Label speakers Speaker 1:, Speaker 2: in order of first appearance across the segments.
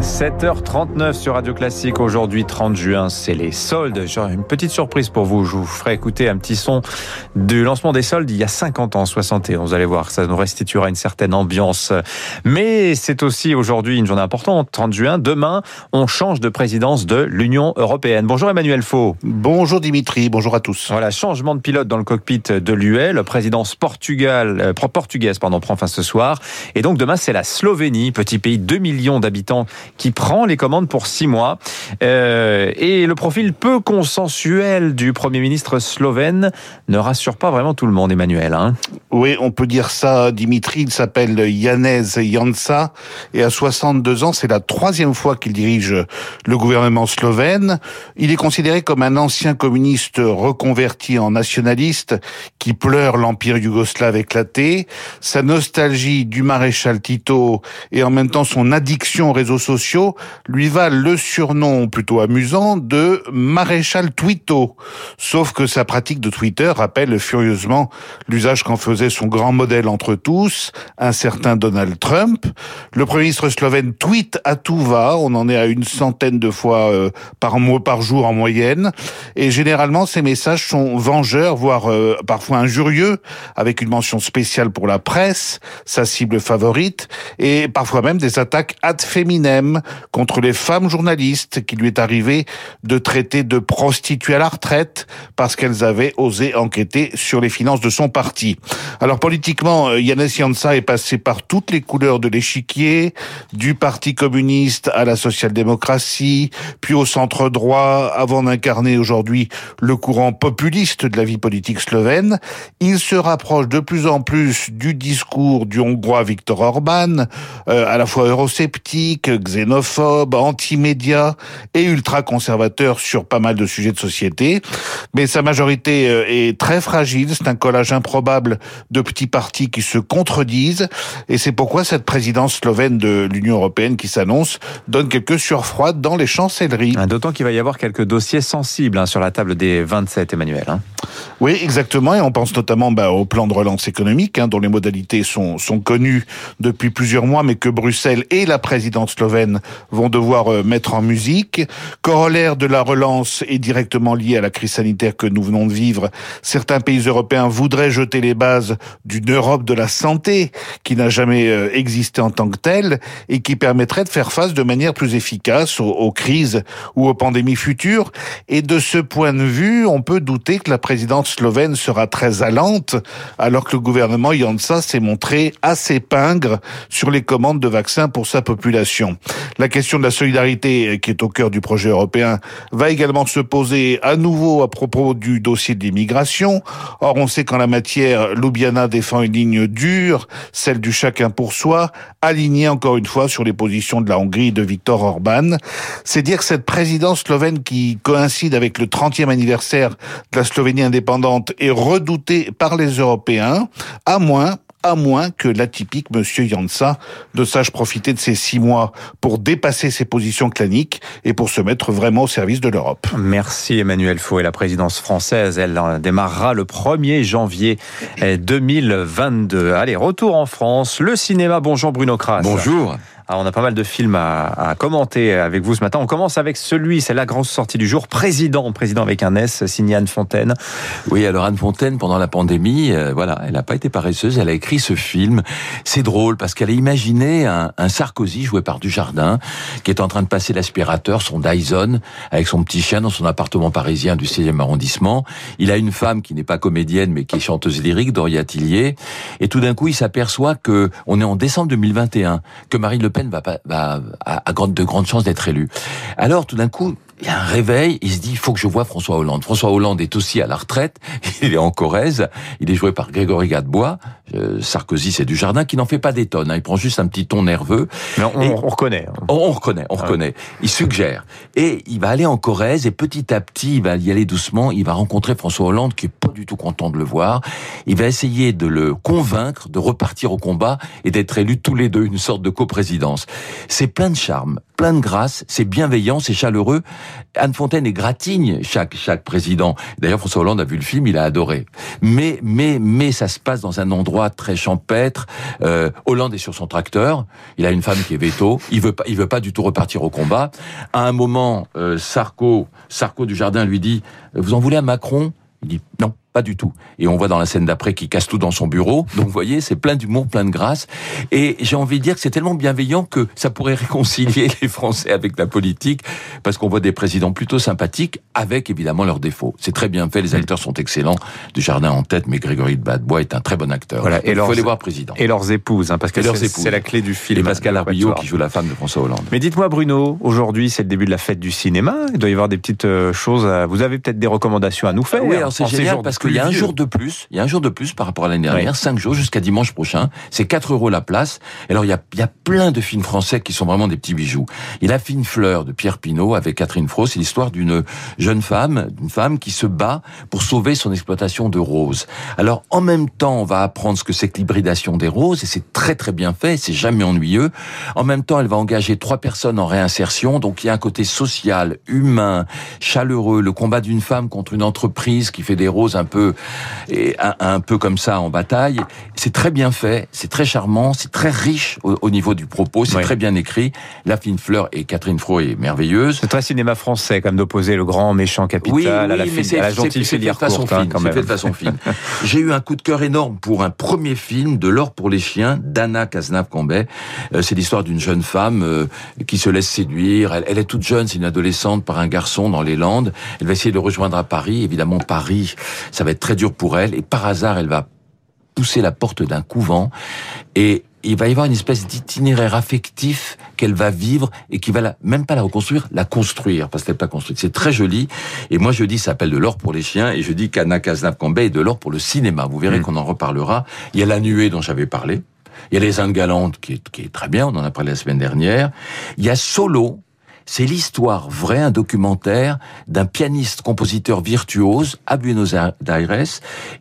Speaker 1: 7h39 sur Radio Classique. Aujourd'hui, 30 juin, c'est les soldes. Une petite surprise pour vous. Je vous ferai écouter un petit son du lancement des soldes il y a 50 ans, 61. Vous allez voir, ça nous restituera une certaine ambiance. Mais c'est aussi aujourd'hui une journée importante, 30 juin. Demain, on change de présidence de l'Union européenne. Bonjour Emmanuel Faux.
Speaker 2: Bonjour Dimitri, bonjour à tous.
Speaker 1: Voilà, changement de pilote dans le cockpit de l'UE. La présidence Portugal, euh, portugaise pardon, prend fin ce soir. Et donc demain, c'est la Slovénie, petit pays, 2 millions d'habitants qui prend les commandes pour six mois. Euh, et le profil peu consensuel du Premier ministre slovène ne rassure pas vraiment tout le monde, Emmanuel. Hein
Speaker 2: oui, on peut dire ça, Dimitri. Il s'appelle Janez Jansa et à 62 ans, c'est la troisième fois qu'il dirige le gouvernement slovène. Il est considéré comme un ancien communiste reconverti en nationaliste qui pleure l'empire yougoslave éclaté. Sa nostalgie du maréchal Tito et en même temps son addiction aux réseaux sociaux lui valent le surnom plutôt amusant de maréchal Twito. Sauf que sa pratique de Twitter rappelle furieusement l'usage qu'en faisait son grand modèle entre tous, un certain Donald Trump. Le Premier ministre slovène tweet à tout va, on en est à une centaine de fois euh, par mois, par jour en moyenne, et généralement ces messages sont vengeurs, voire euh, parfois injurieux, avec une mention spéciale pour la presse, sa cible favorite, et parfois même des attaques ad feminem contre les femmes journalistes qui lui est arrivé de traiter de prostituées à la retraite parce qu'elles avaient osé enquêter sur les finances de son parti. Alors politiquement, euh, Yanis Jansa est passé par toutes les couleurs de l'échiquier, du Parti communiste à la social-démocratie, puis au centre droit, avant d'incarner aujourd'hui le courant populiste de la vie politique slovène. Il se rapproche de plus en plus du discours du Hongrois Viktor Orban, euh, à la fois eurosceptique, xénophobe, anti-média et ultra-conservateur sur pas mal de sujets de société. Mais sa majorité euh, est très fragile, c'est un collage improbable de petits partis qui se contredisent, et c'est pourquoi cette présidence slovène de l'Union européenne qui s'annonce donne quelques surfroides dans les chancelleries.
Speaker 1: Ah, d'autant qu'il va y avoir quelques dossiers sensibles hein, sur la table des 27, Emmanuel. Hein.
Speaker 2: Oui, exactement, et on pense notamment bah, au plan de relance économique, hein, dont les modalités sont, sont connues depuis plusieurs mois, mais que Bruxelles et la présidence slovène vont devoir euh, mettre en musique. Corollaire de la relance est directement lié à la crise sanitaire que nous venons de vivre. Certains pays européens voudraient jeter les bases d'une Europe de la santé qui n'a jamais euh, existé en tant que telle et qui permettrait de faire face de manière plus efficace aux, crises ou aux pandémies futures. Et de ce point de vue, on peut douter que la présidence slovène sera très allante, alors que le gouvernement Jansa s'est montré assez pingre sur les commandes de vaccins pour sa population. La question de la solidarité, euh, qui est au cœur du projet européen, va également se poser à nouveau à propos du dossier de l'immigration. Or, on sait qu'en la matière, Ljubljana défend une ligne dure, celle du chacun pour soi, alignée encore une fois sur les positions de la Hongrie de Viktor Orban. C'est dire que cette présidence slovène qui coïncide avec le 30e anniversaire de la Slovénie indépendante est redoutée par les Européens, à moins, à moins que l'atypique Monsieur Jansa ne sache profiter de ces six mois pour dépasser ses positions claniques et pour se mettre vraiment au service de l'Europe.
Speaker 1: Merci Emmanuel Faux. Et la présidence française, elle démarrera le 1er janvier 2022. Allez, retour en France. Le cinéma. Bonjour Bruno Kras.
Speaker 3: Bonjour.
Speaker 1: Alors, on a pas mal de films à, commenter avec vous ce matin. On commence avec celui, c'est la grande sortie du jour, Président, Président avec un S, signé Anne Fontaine.
Speaker 3: Oui, alors Anne Fontaine, pendant la pandémie, euh, voilà, elle n'a pas été paresseuse, elle a écrit ce film. C'est drôle parce qu'elle a imaginé un, un, Sarkozy joué par Dujardin qui est en train de passer l'aspirateur, son Dyson, avec son petit chien dans son appartement parisien du 16e arrondissement. Il a une femme qui n'est pas comédienne mais qui est chanteuse lyrique, Doria Tillier. Et tout d'un coup, il s'aperçoit que on est en décembre 2021, que Marine Le Pen va, va, a, grande, de grandes chances d'être élu. Alors, tout d'un coup, il y a un réveil, il se dit, il faut que je vois François Hollande. François Hollande est aussi à la retraite, il est en Corrèze, il est joué par Grégory Gadebois, euh, Sarkozy c'est du jardin, qui n'en fait pas des tonnes, hein. il prend juste un petit ton nerveux.
Speaker 1: Mais on, reconnaît.
Speaker 3: On, reconnaît, on reconnaît. Il suggère. Et il va aller en Corrèze, et petit à petit, il va y aller doucement, il va rencontrer François Hollande, qui est pas du tout content de le voir. Il va essayer de le convaincre de repartir au combat et d'être élus tous les deux, une sorte de coprésidence. C'est plein de charme, plein de grâce, c'est bienveillant, c'est chaleureux, Anne Fontaine égratigne chaque chaque président. D'ailleurs, François Hollande a vu le film, il a adoré. Mais mais mais ça se passe dans un endroit très champêtre. Euh, Hollande est sur son tracteur. Il a une femme qui est veto. Il veut pas il veut pas du tout repartir au combat. À un moment, euh, Sarko Sarko du Jardin lui dit "Vous en voulez à Macron? Il dit "Non." Pas du tout. Et on voit dans la scène d'après qu'il casse tout dans son bureau. Donc vous voyez, c'est plein d'humour, plein de grâce. Et j'ai envie de dire que c'est tellement bienveillant que ça pourrait réconcilier les Français avec la politique, parce qu'on voit des présidents plutôt sympathiques, avec évidemment leurs défauts. C'est très bien fait, les acteurs sont excellents. Du Jardin en tête, mais Grégory de Badebois est un très bon acteur.
Speaker 1: Voilà. Et
Speaker 3: Il faut les voir président.
Speaker 1: Et leurs épouses, hein, parce que c'est la clé du film.
Speaker 3: Et Pascal Arbillot qui joue la femme de François Hollande.
Speaker 1: Mais dites-moi Bruno, aujourd'hui c'est le début de la fête du cinéma. Il doit y avoir des petites euh, choses. à- Vous avez peut-être des recommandations à nous faire.
Speaker 3: Oui, alors c'est génial parce qu'il y a un jour de plus. Il y a un jour de plus par rapport à l'année dernière,
Speaker 1: Oui.
Speaker 3: cinq jours jusqu'à dimanche prochain. C'est 4 euros la place. Et alors il y a, y a plein de films français qui sont vraiment des petits bijoux. Il y a La fine fleur de Pierre Pinault avec Catherine Fro. C'est l'histoire d'une jeune femme, d'une femme qui se bat pour sauver son exploitation de roses. Alors en même temps, on va apprendre ce que c'est que l'hybridation des roses et c'est très très bien fait. C'est jamais ennuyeux. En même temps, elle va engager trois personnes en réinsertion. Donc il y a un côté social, humain, chaleureux, le combat d'une femme contre une entreprise qui fait des roses un peu, et un, un peu comme ça en bataille. C'est très bien fait, c'est très charmant, c'est très riche au, au niveau du propos, c'est
Speaker 1: Oui.
Speaker 3: très bien écrit. La fine fleur et Catherine Fro est merveilleuse.
Speaker 1: C'est très cinéma français, comme d'opposer le grand méchant capital à la,
Speaker 3: mais
Speaker 1: fille-
Speaker 3: c'est
Speaker 1: à la gentille filière
Speaker 3: façon
Speaker 1: courte, hein,
Speaker 3: fine.
Speaker 1: quand même.
Speaker 3: fait de façon fine. J'ai eu un coup de cœur énorme pour un premier film de l'or pour les chiens d'Anna Cazenave-Cambet. Euh, c'est l'histoire d'une jeune femme euh, qui se laisse séduire. Elle, elle est toute jeune, c'est une adolescente par un garçon dans les Landes. Elle va essayer de rejoindre à Paris. Évidemment, Paris, ça va être très dur pour elle. Et par hasard, elle va pousser la porte d'un couvent et il va y avoir une espèce d'itinéraire affectif qu'elle va vivre et qui va la, même pas la reconstruire, la construire parce qu'elle n'est pas construite. C'est très joli. Et moi je dis ça s'appelle de l'or pour les chiens et je dis qu'Anna Cazenave-Cambet est de l'or pour le cinéma. Vous verrez
Speaker 1: Mm.
Speaker 3: qu'on en reparlera. Il y a la nuée dont j'avais parlé. Il y a les Indes galantes qui est, qui est très bien. On en a parlé la semaine dernière. Il y a Solo. C'est l'histoire vraie, un documentaire d'un pianiste, compositeur virtuose à Buenos Aires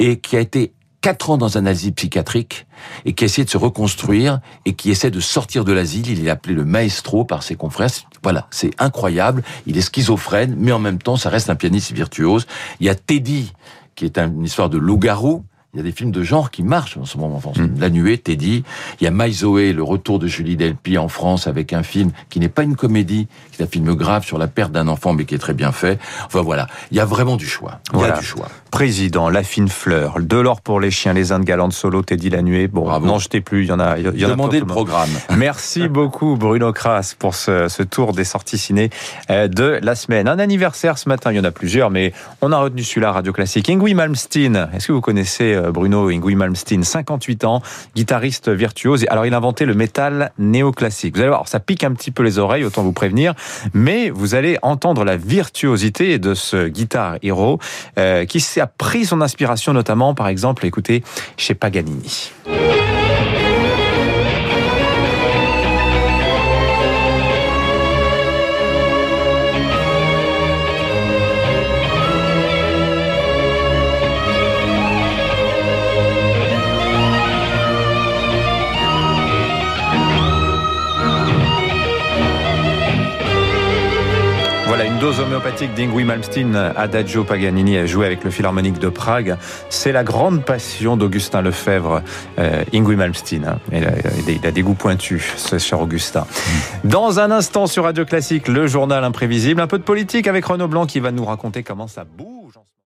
Speaker 3: et qui a été quatre ans dans un asile psychiatrique et qui essaie de se reconstruire et qui essaie de sortir de l'asile. Il est appelé le maestro par ses confrères. Voilà, c'est incroyable. Il est schizophrène, mais en même temps, ça reste un pianiste virtuose. Il y a Teddy, qui est un- une histoire de loup-garou. Il y a des films de genre qui marchent en ce moment en France. La Nuée, Teddy. Il y a Maïzoé, le retour de Julie Delpy en France avec un film qui n'est pas une comédie, qui est un film grave sur la perte d'un enfant, mais qui est très bien fait. Enfin voilà, il y a vraiment du choix. Il y a du choix.
Speaker 1: Président, La Fine Fleur, De l'or pour les chiens, Les Indes galantes, Solo, Teddy la nuée. Bon,
Speaker 3: Bravo.
Speaker 1: n'en jetez plus, il y en a. Il y en a
Speaker 3: Demandez le programme.
Speaker 1: Merci beaucoup Bruno Kras pour ce, ce tour des sorties ciné euh, de la semaine. Un anniversaire ce matin, il y en a plusieurs, mais on a retenu celui-là, Radio Classique. Ingui Malmsteen, est-ce que vous connaissez euh, Bruno Ingui Malmsteen 58 ans, guitariste virtuose. Alors il a inventé le métal néoclassique. Vous allez voir, ça pique un petit peu les oreilles, autant vous prévenir, mais vous allez entendre la virtuosité de ce guitar hero euh, qui a pris son inspiration notamment, par exemple, écoutez, chez Paganini. d'Ingui Malmsteen, Adagio Paganini a joué avec le Philharmonique de Prague. C'est la grande passion d'Augustin Lefebvre, euh, Ingui Malmsteen. hein. Il, a, il a des goûts pointus, ce cher Augustin. Dans un instant sur Radio Classique, le journal imprévisible, un peu de politique avec Renaud Blanc qui va nous raconter comment ça bouge.